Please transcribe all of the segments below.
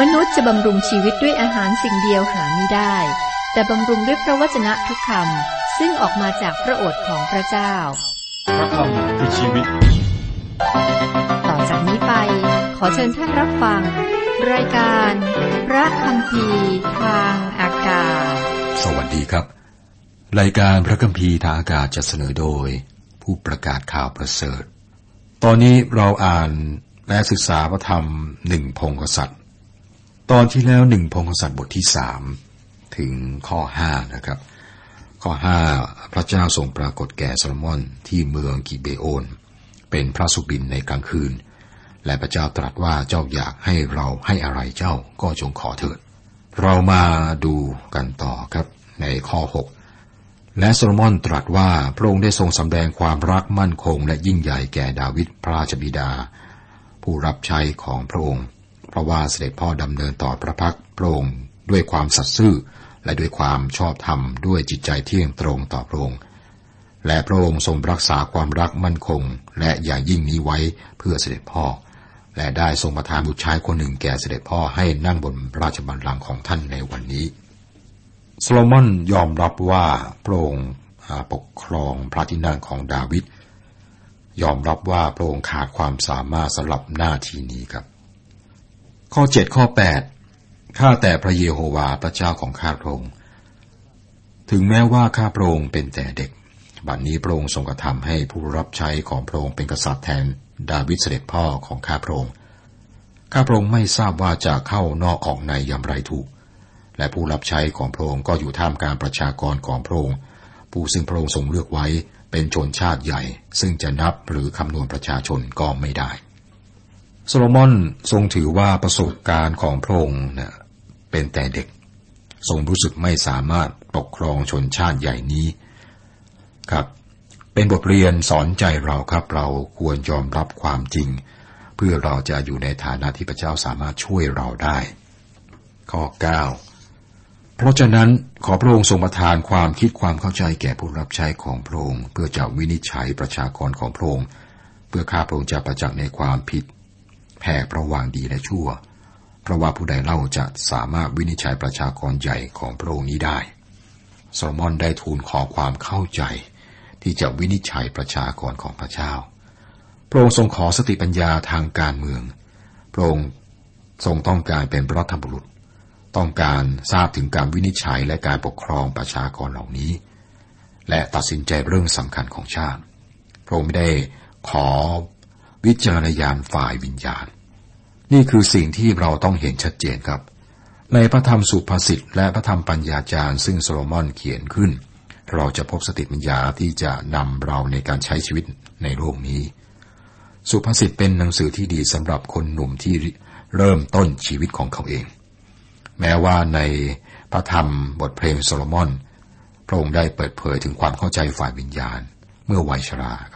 มนุษย์จะบำรุงชีวิตด้วยอาหารสิ่งเดียวหาไม่ได้ แต่บำรุงด้วยพระวจนะทุกคำซึ่งออกมาจากพระโอษฐ์ของพระเจ้า พระคำคือชีวิต ต่อจากนี้ไป ขอเชิญท่านรับฟัง รายการ พระคำพีทางอากาศ สวัสดีครับ รายการพระคัมภีร์ทางอากาศจะเสนอโดย ผู้ประกาศข่าวประเสริฐ ตอนนี้เราอ่านและศึกษาพระธรรมหนึ่งพงกษัตริย์ ตอนที่แล้วหนึ่งพงกษัตรบทที่สามถึงข้อห้านะครับ ข้อห้าพระเจ้าทรงปรากฏแก่โซโลมอนที่เมืองกิเบโอน เป็นพระสุบินในกลางคืน และพระเจ้าตรัสว่าเจ้าอยากให้เราให้อะไรเจ้าก็จงขอเถิด เรามาดูกันต่อครับในข้อ 6 และโซโลมอนตรัสว่าพระองค์ได้ทรงสำแดงความรักมั่นคง และยิ่งใหญ่แก่ดาวิดพระราชบิดา ผู้รับใช้ของพระองค์ ราะว่าเสด็จพ่อดำเนินต่อพระพักพระองค์ด้วยความสัตย์ซื่อและด้วยความชอบธรรมด้วยจิตใจเที่ยงตรงต่อพระองค์และพระองค์ทรงรักษาความรักมั่นคง และอย่างยิ่งนี้ไว้เพื่อเสด็จพ่อ และได้ทรงประทานบุตรชายคนหนึ่งแก่เสด็จพ่อให้นั่งบนราชบัลลังก์ของท่านในวันนี้โซโลมอนยอมรับว่าพระองค์ปกครองพระที่นั่งของดาวิดยอมรับว่าพระองค์ขาดความสามารถสำหรับหน้าที่นี้ครับ ข้อเจ็ดข้อแปดข้าแต่พระเยโฮวาพระเจ้าของข้าพระองค์ ถึงแม้ว่าข้าพระองค์เป็นแต่เด็ก บัดนนี้พระองค์ทรงกระทำให้ผู้รับใช้ของพระองค์เป็นกษัตริย์แทนดาวิดเสด็จพ่อของข้าพระองค์ ข้าพระองค์ไม่ทราบว่าจะเข้านอกออกในอย่างไรถูก และผู้รับใช้ของพระองค์ก็อยู่ท่ามกลางประชากรของพระองค์ ผู้ซึ่งพระองค์ทรงเลือกไว้เป็นชนชาติใหญ่ ซึ่งจะนับหรือคำนวณประชาชนก็ไม่ได้ โซโลมอนทรงถือว่าประสบการณ์ของพระองค์นะเป็นแต่เด็ก ทรงรู้สึกไม่สามารถปกครองชนชาติใหญ่นี้ครับเป็นบทเรียนสอนใจเราครับ เราควรยอมรับความจริง เพื่อเราจะอยู่ในฐานะที่พระเจ้าสามารถช่วยเราได้ ข้อ 9 เพราะฉะนั้นขอพระองค์ทรงประทานความคิดความเข้าใจแก่ผู้รับใช้ของพระองค์เพื่อจะวินิจฉัยประชากรของพระองค์เพื่อข้าพระองค์จะประจักษ์ในความผิด แผ่ระหว่างดีและชั่ว เพราะว่าผู้ใดเล่าจะสามารถวินิจฉัยประชากรใหญ่ของพระองค์นี้ได้โซโลมอนได้ทูลขอความเข้าใจ ที่จะวินิจฉัยประชากรของพระเจ้า พระองค์ทรงขอสติปัญญาทางการเมือง พระองค์ทรงต้องการเป็นรัฐบุรุษ ต้องการทราบถึงการวินิจฉัยและการปกครองประชากรเหล่านี้ และตัดสินใจเรื่องสำคัญของชาติ พระองค์ไม่ได้ขอ วิจารณญาณฝ่ายวิญญาณ นี่คือสิ่งที่เราต้องเห็นชัดเจนครับ ในพระธรรมสุภาษิตและพระธรรมปัญญาจารย์ซึ่งโซโลมอนเขียนขึ้น เราจะพบสติปัญญาที่จะนำเราในการใช้ชีวิตในโลกนี้ สุภาษิตเป็นหนังสือที่ดีสำหรับคนหนุ่มที่เริ่มต้นชีวิตของเขาเอง แม้ว่าในพระธรรมบทเพลงโซโลมอนพระองค์ได้เปิดเผยถึงความเข้าใจฝ่ายวิญญาณ เมื่อวัยชราครับ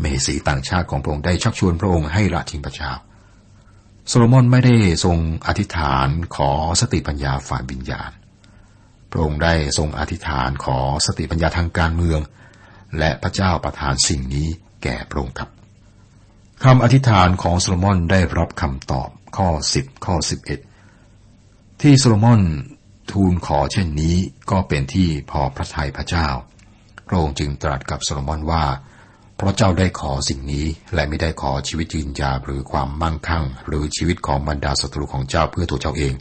เมสีต่างชาติของพระองค์ได้ชักชวนพระองค์ให้ละทิ้งพระเจ้าโซโลมอนไม่ได้ทรงอธิษฐานขอสติปัญญาฝ่ายวิญญาณ พระองค์ได้ทรงอธิษฐานขอสติปัญญาทางการเมือง และพระเจ้าประทานสิ่งนี้แก่พระองค์ครับคำอธิษฐานของโซโลมอนได้รับคำตอบข้อ 10 ข้อ 11 ที่โซโลมอนทูลขอเช่นนี้ก็เป็นที่พอพระทัยพระเจ้า พระองค์จึงตรัสกับโซโลมอนว่า พราะเจ้าได้ขอสิ่งนี้และไม่ได้ขอชีวิตยืนยาวหรือความมั่งคั่ง หรือชีวิตของบรรดาศัตรูของเจ้าเพื่อตัวเจ้าเอง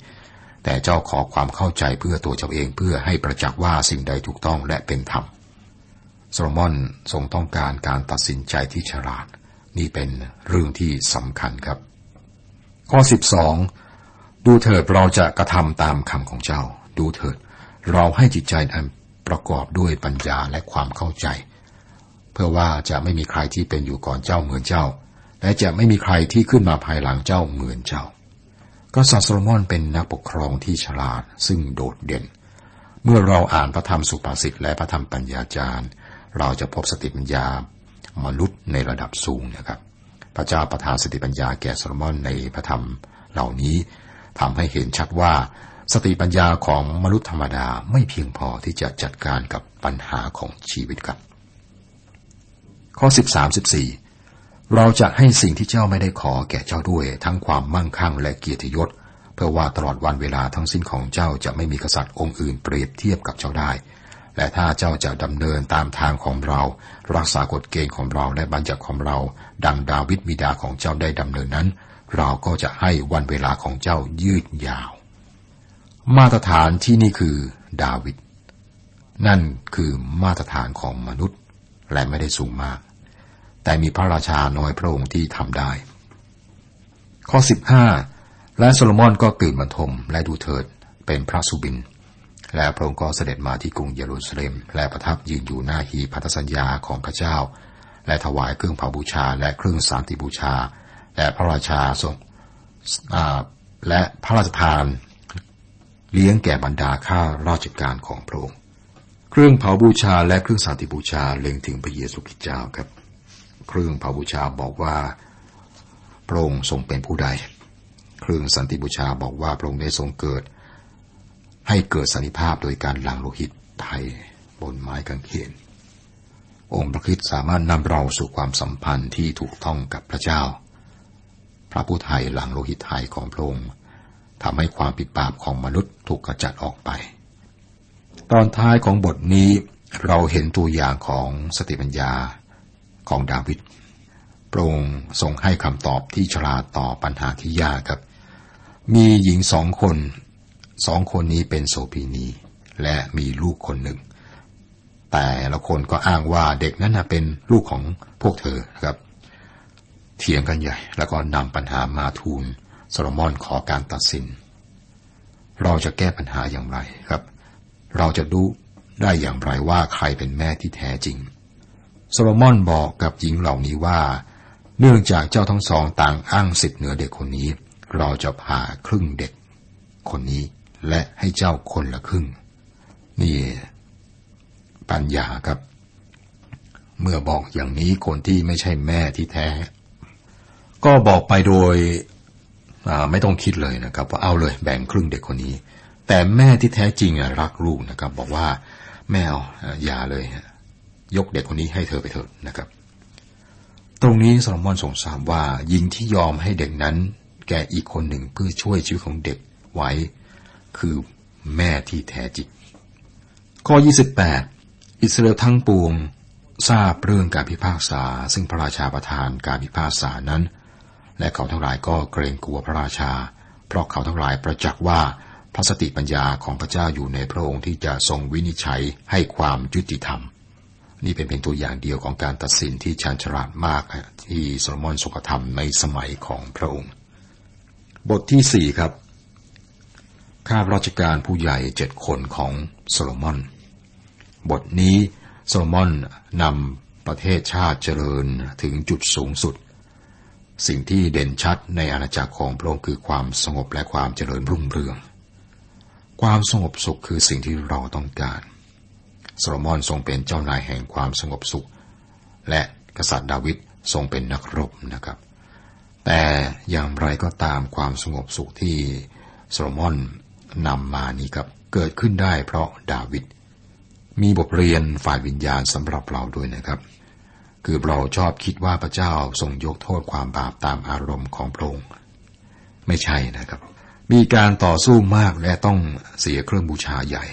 แต่เจ้าขอความเข้าใจเพื่อตัวเจ้าเองเพื่อให้ประจักษ์ว่าสิ่งใดถูกต้องและเป็นธรรมโซโลมอนทรงต้องการการตัดสินใจที่ฉลาด นี่เป็นเรื่องที่สำคัญครับ ข้อ 12 ดูเถิดเราจะกระทำตามคำของเจ้า ดูเถิด เราให้จิตใจอันประกอบด้วยปัญญาและความเข้าใจ เพื่อว่าจะไม่มีใครที่เป็นอยู่ก่อนเจ้าเหมือนเจ้า และจะไม่มีใครที่ขึ้นมาภายหลังเจ้าเหมือนเจ้ากษัตริย์โซโลมอนเป็นนักปกครองที่ฉลาดซึ่งโดดเด่น เมื่อเราอ่านพระธรรมสุภาษิตและพระธรรมปัญญาจารย์ เราจะพบสติปัญญามนุษย์ในระดับสูงนะครับ พระเจ้าประทานสติปัญญาแก่โซโลมอนในพระธรรมเหล่านี้ทำให้เห็นชัดว่าสติปัญญาของมนุษย์ธรรมดาไม่เพียงพอที่จะจัดการกับปัญหาของชีวิตครับ ข้อ13 14เราจะให้สิ่งที่เจ้าไม่ได้ขอแก่เจ้าด้วย ทั้งความมั่งคั่งและเกียรติยศ เพื่อว่าตลอดวันเวลาทั้งสิ้นของเจ้าจะไม่มีกษัตริย์องค์อื่นเปรียบเทียบกับเจ้าได้ และถ้าเจ้าจะดำเนินตามทางของเรา รักษากฎเกณฑ์ของเราและบัญญัติของเรา ดังดาวิดบิดาของเจ้าได้ดำเนินนั้น เราก็จะให้วันเวลาของเจ้ายืดยาว มาตรฐานที่นี่คือดาวิดนั่นคือมาตรฐานของมนุษย์ และไม่ได้สูงมาก แต่มีพระราชาน้อยพระองค์ที่ทำได้ ข้อ 15 และโซโลมอนก็ตื่นบรรทมและดูเถิดเป็นพระสุบิน และพระองค์ก็เสด็จมาที่กรุงเยรูซาเล็ม และประทับยืนอยู่หน้าหีพันธสัญญาของพระเจ้า และถวายเครื่องเผาบูชาและเครื่องศานติบูชา และพระราชาทรงและพระราชทาน เลี้ยงแก่บรรดาข้าราชการของพระองค์ เครื่องเผาบูชาและเครื่องศานติบูชาเล็งถึงพระเยซูคริสต์เจ้าครับ เครื่องเผาบูชาบอกว่าพระองค์ทรงเป็นผู้ใด เครื่องสันติบูชาบอกว่าพระองค์ได้ทรงเกิด ให้เกิดสันติภาพโดยการหลั่งโลหิตไทยบนไม้กางเขน องค์พระคิดสามารถนำเราสู่ความสัมพันธ์ที่ถูกต้องกับพระเจ้า พระผู้ไทยหลังโลหิตไทยของพระองค์ทำให้ความผิดบาปของมนุษย์ถูกกระจัดออกไป ตอนท้ายของบทนี้เราเห็นตัวอย่างของสติปัญญา ของดาวิดพระองค์ทรงให้คำตอบที่ฉลาดต่อปัญหาที่ยากครับ มีหญิงสองคนสองคนนี้เป็นโสพีนี และมีลูกคนหนึ่ง แต่ละคนก็อ้างว่าเด็กนั้นเป็นลูกของพวกเธอครับ เถียงกันใหญ่ แล้วก็นำปัญหามาทูลโซโลมอนขอการตัดสิน เราจะแก้ปัญหาอย่างไรครับ เราจะดูได้อย่างไรว่าใครเป็นแม่ที่แท้จริง โซโลมอนบอกกับหญิงเหล่านี้ว่า เนื่องจากเจ้าทั้งสองต่างอ้างสิทธิ์เหนือเด็กคนนี้ เราจะผ่าครึ่งเด็ก คนนี้และให้เจ้าคนละครึ่ง นี่ ปัญญาครับ เมื่อบอกอย่างนี้คนที่ไม่ใช่แม่ที่แท้ ก็บอกไปโดยไม่ต้องคิดเลยนะครับ ว่าเอาเลยแบ่งครึ่งเด็กคนนี้ แต่แม่ที่แท้จริงรักลูกนะครับ บอกว่าแม่เอาอย่าเลย ยกเด็กคนนี้ให้เธอไปเถอะนะครับ ตรงนี้โซโลมอนสงสารว่าหญิงที่ยอมให้เด็กนั้น แก่อีกคนหนึ่งเพื่อช่วยชีวิตของเด็กไว้ คือแม่ที่แท้จริงข้อ 28 อิสราเอลทั้งปวงทราบเรื่องการพิพากษา ซึ่งพระราชาประทานการพิพากษานั้น และเขาทั้งหลายก็เกรงกลัวพระราชา เพราะเขาทั้งหลายประจักษ์ว่าพระสติปัญญาของพระเจ้าอยู่ในพระองค์ที่จะทรงวินิจฉัยให้ความยุติธรรม นี่เป็นเพียงตัวอย่างเดียวของการตัดสินที่ชาญฉลาดมากที่โซโลมอนทรงกระทำในสมัยของพระองค์ บทที่สี่ครับ ข้าราชการผู้ใหญ่เจ็ดคนของโซโลมอน บทนี้โซโลมอนนำประเทศชาติเจริญถึงจุดสูงสุด สิ่งที่เด่นชัดในอาณาจักรของพระองค์คือความสงบและความเจริญรุ่งเรือง ความสงบสุขคือสิ่งที่เราต้องการ โซโลมอนทรงเป็นเจ้านายแห่งความสงบสุข และกษัตริย์ดาวิดทรงเป็นนักรบนะครับ แต่อย่างไรก็ตามความสงบสุขที่โซโลมอนนำมานี้ครับเกิดขึ้นได้เพราะดาวิดมีบทเรียนฝ่ายวิญญาณสำหรับเราด้วยนะครับ คือเราชอบคิดว่าพระเจ้าทรงยกโทษความบาปตามอารมณ์ของพระองค์ไม่ใช่นะครับ มีการต่อสู้มากและต้องเสียเครื่องบูชาใหญ่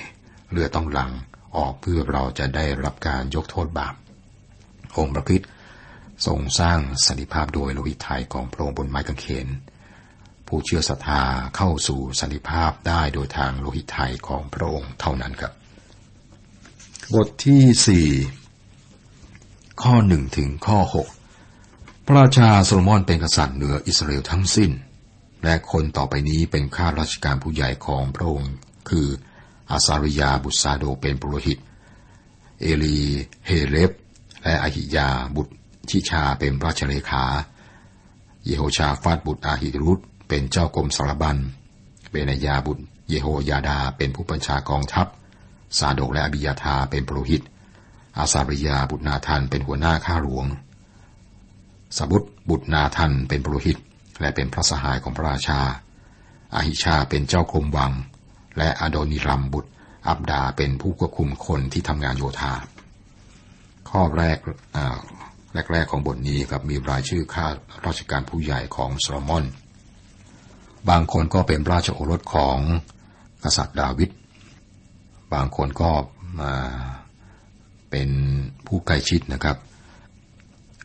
เลือต้องหลัง ออกเพื่อเราจะได้รับการยกโทษบาป องค์พระคิดทรงสร้างสันติภาพโดยโลหิตไทยของพระองค์บนไม้กางเขน ผู้เชื่อศรัทธาเข้าสู่สันติภาพได้โดยทางโลหิตไถ่ของพระองค์เท่านั้นครับ บทที่สี่ข้อหนึ่งถึงข้อหกพระราชาโซโลมอนเป็นกษัตริย์เหนืออิสราเอลทั้งสิ้น และคนต่อไปนี้เป็นข้าราชการผู้ใหญ่ของพระองค์ คือ อาซาริยาบุตรซาโดเป็นปุโรหิต เอลีโฮเรฟและอหิยาบุตรชิชาเป็นราชเลขา เยโฮชาฟาดบุตรอาหิรุตเป็นเจ้ากรมสารบัญ เบนยาบุตร เยโฮยาดาเป็นผู้บัญชากองทัพ ซาโดกและอบิยาธาเป็นปรหิต อาซาริยาบุตรนาทันเป็นหัวหน้าข้าหลวงสบุตรบุตรนาทันเป็นปรหิต และเป็นพระสหายของพระราชา อาหิชาเป็นเจ้ากรมวัง และอโดนิรัมบุตร อับดาเป็นผู้ควบคุมคนที่ทำงานโยธา ข้อแรกแรกๆของบทนี้ครับมีรายชื่อข้าราชการผู้ใหญ่ของโซโลมอน บางคนก็เป็นราชโอรสของกษัตริย์ดาวิด บางคนก็มาเป็นผู้ใกล้ชิดนะครับ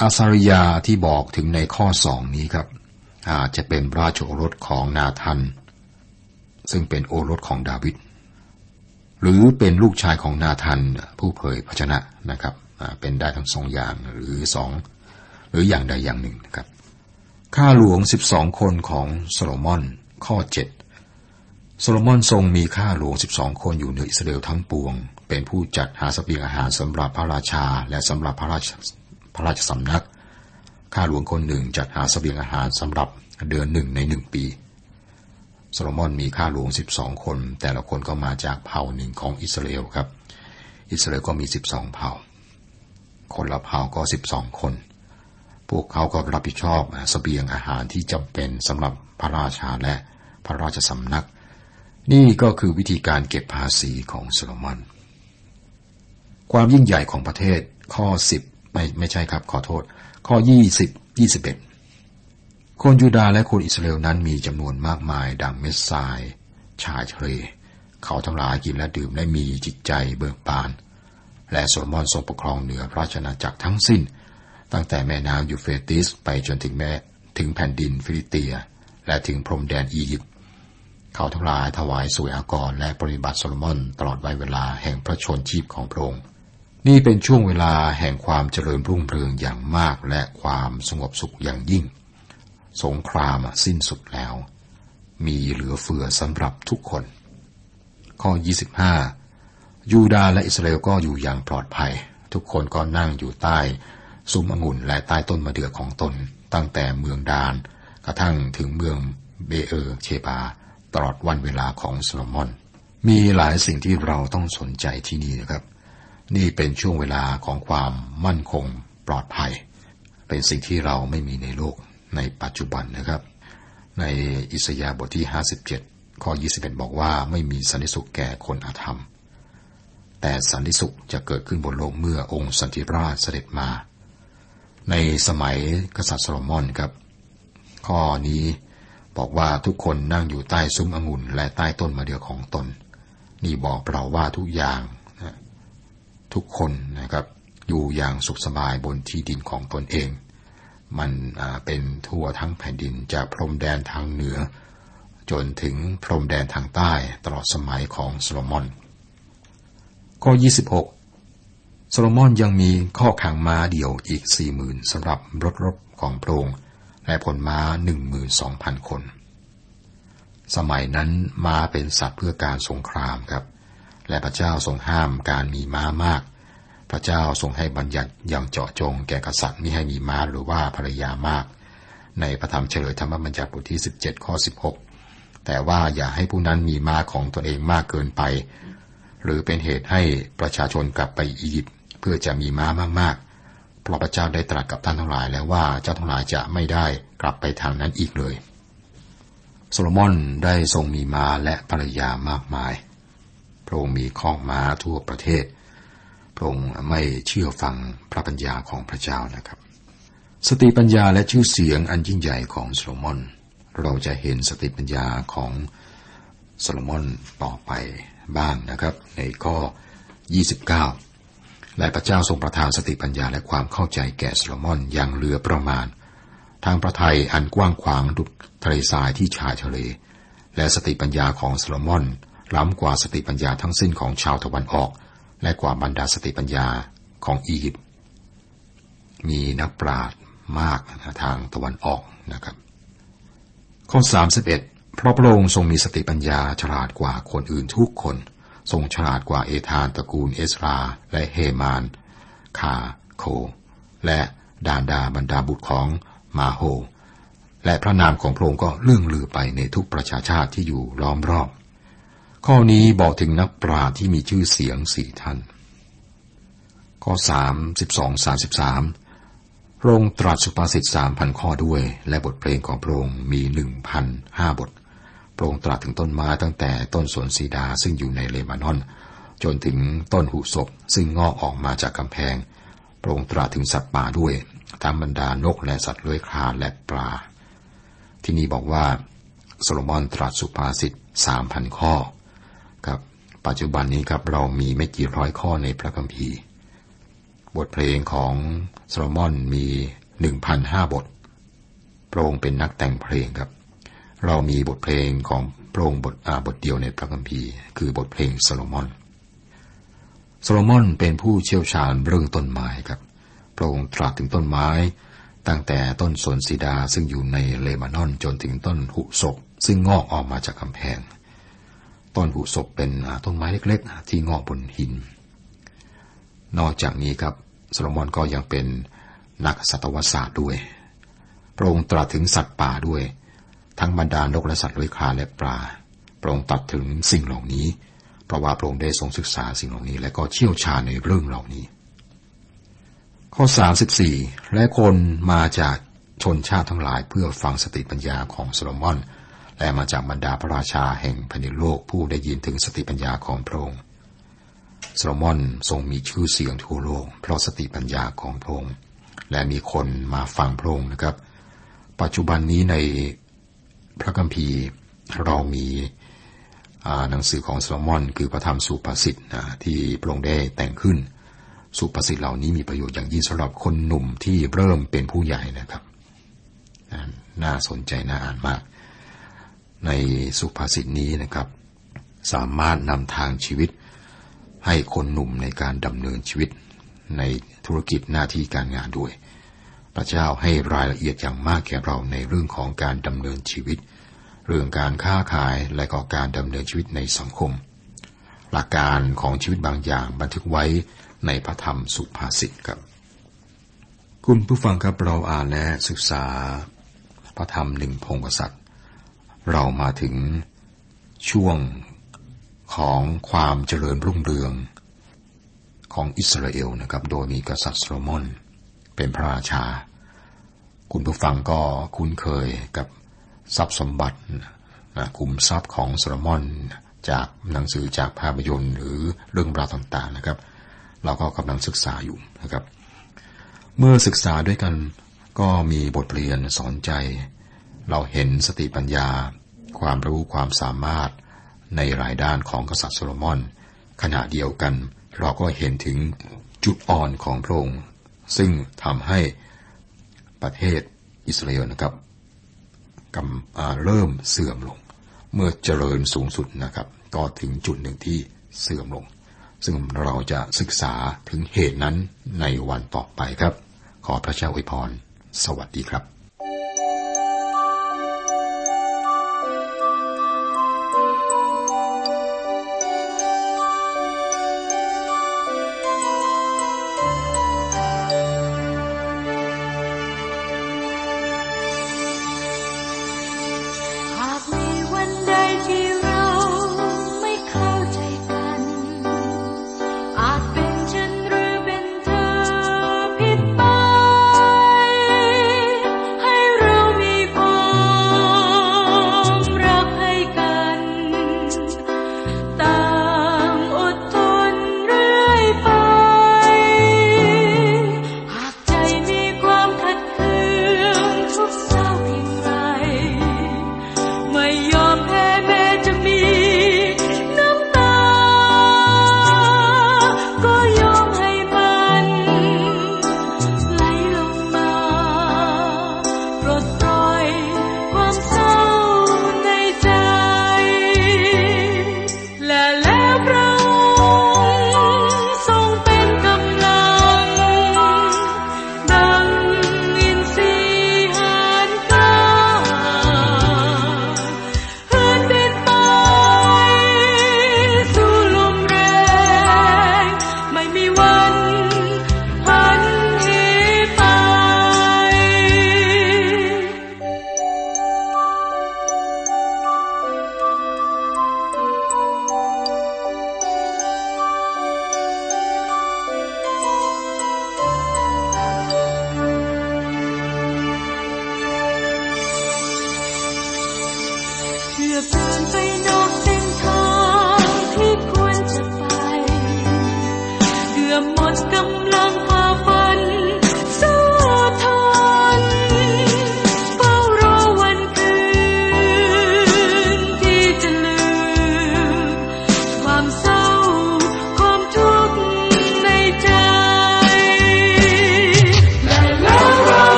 อาซาริยาที่บอกถึงในข้อสองนี้ครับอาจจะเป็นราชโอรสของนาทัน ซึ่งเป็นโอรสของดาวิดหรือเป็นลูกชายของนาทันผู้เผยพระชนะนะครับเป็นได้ทั้งสองอย่างหรือสองหรืออย่างใดอย่างหนึ่งนะครับ ข้าหลวงสิบสองคนของโซโลมอนข้อเจ็ดโซโลมอนทรงมีข้าหลวงสิบสองคนอยู่เหนืออิสราเอลทั้งปวง เป็นผู้จัดหาสเสบียงอาหารสำหรับพระราชาและสำหรับพระราชพระราชสำนัก ข้าหลวงคนหนึ่งจัดหาสเสบียงอาหารสำหรับเดือนหนึ่งในหนึ่งปี โซโลมอนมีข้าหลวงสิบสองคน แต่ละคนก็มาจากเผ่าหนึ่งของอิสราเอลครับ อิสราเอลก็มีสิบสองเผ่า คนละเผ่าก็สิบสองคน พวกเขาก็รับผิดชอบเสบียงอาหารที่จำเป็นสำหรับพระราชาและพระราชสำนัก นี่ก็คือวิธีการเก็บภาษีของโซโลมอน ความยิ่งใหญ่ของประเทศข้อสิบไม่ไม่ใช่ครับขอโทษ ข้อยี่สิบยี่สิบเอ็ด คนยูดาห์และคนอิสราเอลนั้นมีจำนวนมากมายดังเม็ดทราย ชายทะเลเขาทั้งหลายกินและดื่มได้มีจิตใจเบิกบาน และโซโลมอนทรงปกครองเหนือพระราชอาณาจักรทั้งสิ้น ตั้งแต่แม่น้ำยูเฟรติสไปจนถึงแม่ถึงแผ่นดินฟิลิเตีย และถึงพรมแดนอียิปต์เขาทั้งหลายถวายส่วยอากรและปฏิบัติโซโลมอนตลอดวัยเวลาแห่งพระชนชีพของพระองค์นี่เป็นช่วงเวลาแห่งความเจริญรุ่งเรืองอย่างมากและความสงบสุขอย่างยิ่ง สงครามสิ้นสุดแล้ว มีเหลือเฟือสำหรับทุกคน ข้อ 25 ยูดาและอิสราเอลก็อยู่อย่างปลอดภัย ทุกคนก็นั่งอยู่ใต้ ซุ้มองุ่นและใต้ต้นมะเดื่อของตน ตั้งแต่เมืองดาน กระทั่งถึงเมืองเบเออร์เชบา ตลอดวันเวลาของโซโลมอน มีหลายสิ่งที่เราต้องสนใจที่นี่นะครับ นี่เป็นช่วงเวลาของความมั่นคงปลอดภัย เป็นสิ่งที่เราไม่มีในโลก ในปัจจุบันนะครับ ในอิสยาห์บทที่ 57 ข้อ 21 บอกว่าไม่มีสันติสุขแก่คนอาธรรม แต่สันติสุขจะเกิดขึ้นบนโลกเมื่อองค์สันติราชเสด็จมา ในสมัยกษัตริย์โซโลมอนครับ ข้อนี้บอกว่าทุกคนนั่งอยู่ใต้ซุ้มองุ่นและใต้ต้นมะเดื่อของตน นี่บอกเราว่าทุกอย่างทุกคนนะครับอยู่อย่างสุขสบายบนที่ดินของตนเอง มันเป็นทั่วทั้งแผ่นดินจากพรมแดนทางเหนือ จนถึงพรมแดนทางใต้ตลอดสมัยของโซโลมอนข้อ26 โซโลมอนยังมีข้อขังม้าเดี่ยวอีกสี่หมื่นสำหรับรถรบของพระองค์และผลม้าหนึ่งหมื่นสองพันคน สมัยนั้นม้าเป็นสัตว์เพื่อการสงครามครับ และพระเจ้าทรงห้ามการมีม้ามาก พระเจ้าทรงให้บัญญัติอย่างเจาะจงแก่กษัตริย์มิให้มีม้าหรือว่าภรรยามาก ในพระธรรมเฉลยธรรมบัญญัติบทที่ 17 ข้อ 16 แต่ว่าอย่าให้ผู้นั้นมีม้าของตนเองมากเกินไป หรือเป็นเหตุให้ประชาชนกลับไปอียิปต์เพื่อจะมีม้ามากๆ เพราะพระเจ้าได้ตรัสกับท่านทั้งหลายแล้วว่าเจ้าทั้งหลายจะไม่ได้กลับไปทางนั้นอีกเลยโซโลมอนได้ทรงมีม้าและภรรยามากมาย พระองค์มีข้องม้าทั่วประเทศ พระองค์ไม่เชื่อฟังพระปัญญาของพระเจ้านะครับ สติปัญญาและชื่อเสียงอันยิ่งใหญ่ของโซโลมอน เราจะเห็นสติปัญญาของโซโลมอนต่อไปบ้างนะครับ ในข้อ 29 และพระเจ้าทรงประทานสติปัญญาและความเข้าใจแก่โซโลมอนอย่างเหลือประมาณ ทางพระทัยอันกว้างขวางดุจทะเลทรายที่ชายทะเล และสติปัญญาของโซโลมอนล้ำกว่าสติปัญญาทั้งสิ้นของชาวตะวันออก และกว่าบรรดาสติปัญญาของอียิปต์มีนักปราชญ์มากทางตะวันออกนะครับ ข้อ 31 เพราะพระองค์ทรงมีสติปัญญาฉลาดกว่าคนอื่นทุกคน ทรงฉลาดกว่าเอธานตระกูลเอสรา และเฮมาน คาโค และดานดาบรรดาบุตรของมาโฮ และพระนามของพระองค์ก็เลื่องลือไปในทุกประชาชาติที่อยู่ล้อมรอบ ข้อนี้บอกถึงนักปราชญ์ที่มีชื่อเสียงสี่ท่าน ข้อสามสิบสองสาสิบสามพระองค์ตรัสสุภาษิตสามพันข้อด้วย และบทเพลงของพระองค์มีหนึ่งพันห้าบท พระองค์ตรัสถึงต้นไม้ตั้งแต่ต้นสวนซีดาซึ่งอยู่ในเลบานอน จนถึงต้นหูศพซึ่งงอกออกมาจากกำแพง พระองค์ตรัสถึงสัตว์ป่าด้วยทั้งบรรดานกและสัตว์เลื้อยคลานและปลา ที่นี่บอกว่าโซโลมอนตรัสสุภาษิตสามพันข้อ ปัจจุบันนี้ครับเรามีไม่กี่ร้อยข้อในพระคัมภีร์ บทเพลงของโซโลมอนมีหนึ่งพันห้าบท พระองค์เป็นนักแต่งเพลงครับ เรามีบทเพลงของพระองค์บทอาบทเดียวในพระคัมภีร์ คือบทเพลงโซโลมอนโซโลมอนเป็นผู้เชี่ยวชาญเรื่องต้นไม้ครับพระองค์ตรัสถึงต้นไม้ ตั้งแต่ต้นสนสีดาร์ซึ่งอยู่ในเลบานอนจนถึงต้นหุสบซึ่งงอกออกมาจากกำแพง ต้นหุสบเป็นต้นไม้เล็กๆ ที่งอกบนหิน นอกจากนี้ครับโซโลมอนก็ยังเป็นนักสัตวศาสตร์ด้วย พระองค์ตรัสถึงสัตว์ป่าด้วย ทั้งบรรดานกและสัตว์เลื้อยคลานและปลา พระองค์ตรัสถึงสิ่งเหล่านี้ เพราะว่าพระองค์ได้ทรงศึกษาสิ่งเหล่านี้ และก็เชี่ยวชาญในเรื่องเหล่านี้ ข้อ 34 และคนมาจากชนชาติทั้งหลายเพื่อฟังสติปัญญาของโซโลมอน และมาจากบรรดาพระราชาแห่งแผ่นดินโลกผู้ได้ยินถึงสติปัญญาของพระองค์โซโลมอนทรงมีชื่อเสียงทั่วโลกเพราะสติปัญญาของพระองค์และมีคนมาฟังพระองค์นะครับ ปัจจุบันนี้ในพระคัมภีร์เรามีหนังสือของโซโลมอน คือพระธรรมสุภาษิตนะที่พระองค์ได้แต่งขึ้น สุภาษิตเหล่านี้มีประโยชน์อย่างยิ่งสำหรับคนหนุ่มที่เริ่มเป็นผู้ใหญ่นะครับ น่าสนใจน่าอ่านมาก ในสุภาษิตนี้นะครับ สามารถนำทางชีวิต ให้คนหนุ่มในการดำเนินชีวิต ในธุรกิจหน้าที่การงานด้วย พระเจ้าให้รายละเอียดอย่างมากแก่เราในเรื่องของการดำเนินชีวิต เรื่องการค้าขายและก็การดำเนินชีวิตในสังคม หลักการของชีวิตบางอย่างบันทึกไว้ในพระธรรมสุภาษิตครับคุณผู้ฟังครับเราอ่านและศึกษาพระธรรมหนึ่งพงกษัตริย เรามาถึงช่วงของความเจริญรุ่งเรืองของอิสราเอลนะครับ โดยมีกษัตริย์โซโลมอน เป็นพระราชา คุณผู้ฟังก็คุ้นเคยกับทรัพย์สมบัติคุมทรัพย์ของโซโลมอนจากหนังสือจากภาพยนตร์หรือเรื่องราวต่างๆนะครับ เราก็กำลังศึกษาอยู่นะครับ เมื่อศึกษาด้วยกันก็มีบทเรียนสอนใจ เราเห็นสติปัญญา ความรู้ความสามารถในหลายด้านของกษัตริย์โซโลมอน ขณะเดียวกัน เราก็เห็นถึงจุดอ่อนของพระองค์ซึ่งทำให้ประเทศอิสราเอลนะครับกำเริ่มเสื่อมลง เมื่อเจริญสูงสุดนะครับ ก็ถึงจุดหนึ่งที่เสื่อมลง ซึ่งเราจะศึกษาถึงเหตุนั้นในวันต่อไปครับ ขอพระเจ้าอวยพร สวัสดีครับ